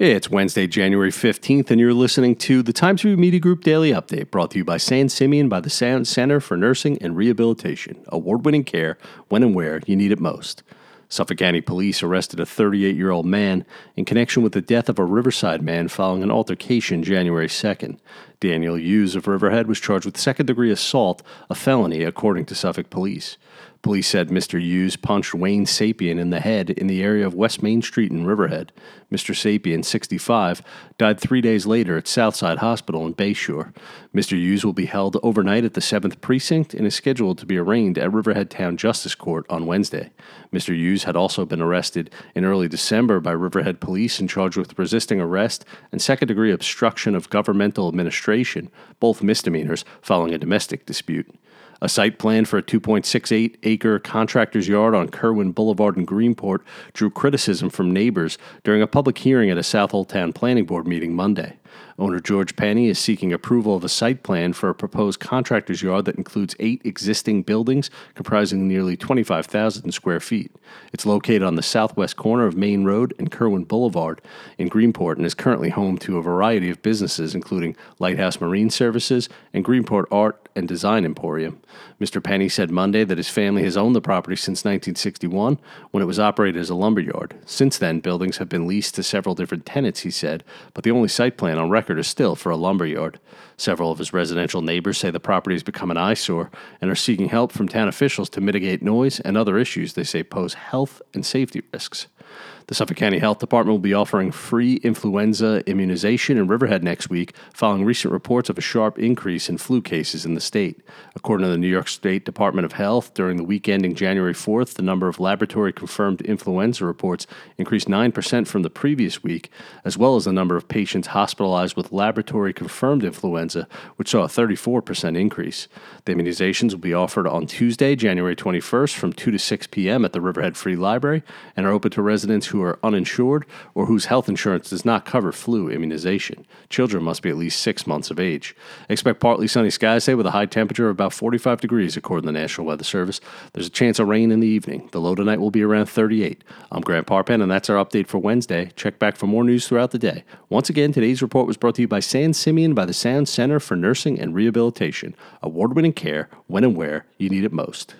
It's Wednesday, January 15th, and you're listening to the Times Review Media Group Daily Update, brought to you by San Simeon by the Sound Center for Nursing and Rehabilitation. Award winning care when and where you need it most. Suffolk County Police arrested a 38 year old man in connection with the death of a Riverside man following an altercation January 2nd. Daniel Hughes of Riverhead was charged with second degree assault, a felony, according to Suffolk Police. Police said Mr. Hughes punched Wayne Sapien in the head in the area of West Main Street in Riverhead. Mr. Sapien, 65, died three days later at Southside Hospital in Bayshore. Mr. Hughes will be held overnight at the 7th Precinct and is scheduled to be arraigned at Riverhead Town Justice Court on Wednesday. Mr. Hughes had also been arrested in early December by Riverhead Police and charged with resisting arrest and second degree obstruction of governmental administration, both misdemeanors, following a domestic dispute. A site plan for a 2.68 acre contractor's yard on Kerwin Boulevard in Greenport drew criticism from neighbors during a public hearing at a Southold Town Planning Board meeting Monday. Owner George Penny is seeking approval of a site plan for a proposed contractor's yard that includes eight existing buildings comprising nearly 25,000 square feet. It's located on the southwest corner of Main Road and Kerwin Boulevard in Greenport and is currently home to a variety of businesses, including Lighthouse Marine Services and Greenport Art and Design Emporium. Mr. Penny said Monday that his family has owned the property since 1961 when it was operated as a lumberyard. Since then, buildings have been leased to several different tenants, he said, but the only site plan on record is still for a lumberyard. Several of his residential neighbors say the property has become an eyesore and are seeking help from town officials to mitigate noise and other issues they say pose health and safety risks. The Suffolk County Health Department will be offering free influenza immunization in Riverhead next week, following recent reports of a sharp increase in flu cases in the state. According to the New York State Department of Health, during the week ending January 4th, the number of laboratory confirmed influenza reports increased 9% from the previous week, as well as the number of patients hospitalized with laboratory confirmed influenza, which saw a 34% increase. The immunizations will be offered on Tuesday, January 21st from 2 to 6 p.m. at the Riverhead Free Library and are open to residents who are uninsured or whose health insurance does not cover flu immunization. Children must be at least six months of age. Expect partly sunny skies today with a high temperature of about 45 degrees, according to the National Weather Service. There's a chance of rain in the evening. The low tonight will be around 38. I'm Grant Parpan, and that's our update for Wednesday. Check back for more news throughout the day. Once again, today's report was brought to you by San Simeon by the Sound Center for Nursing and Rehabilitation. Award winning care when and where you need it most.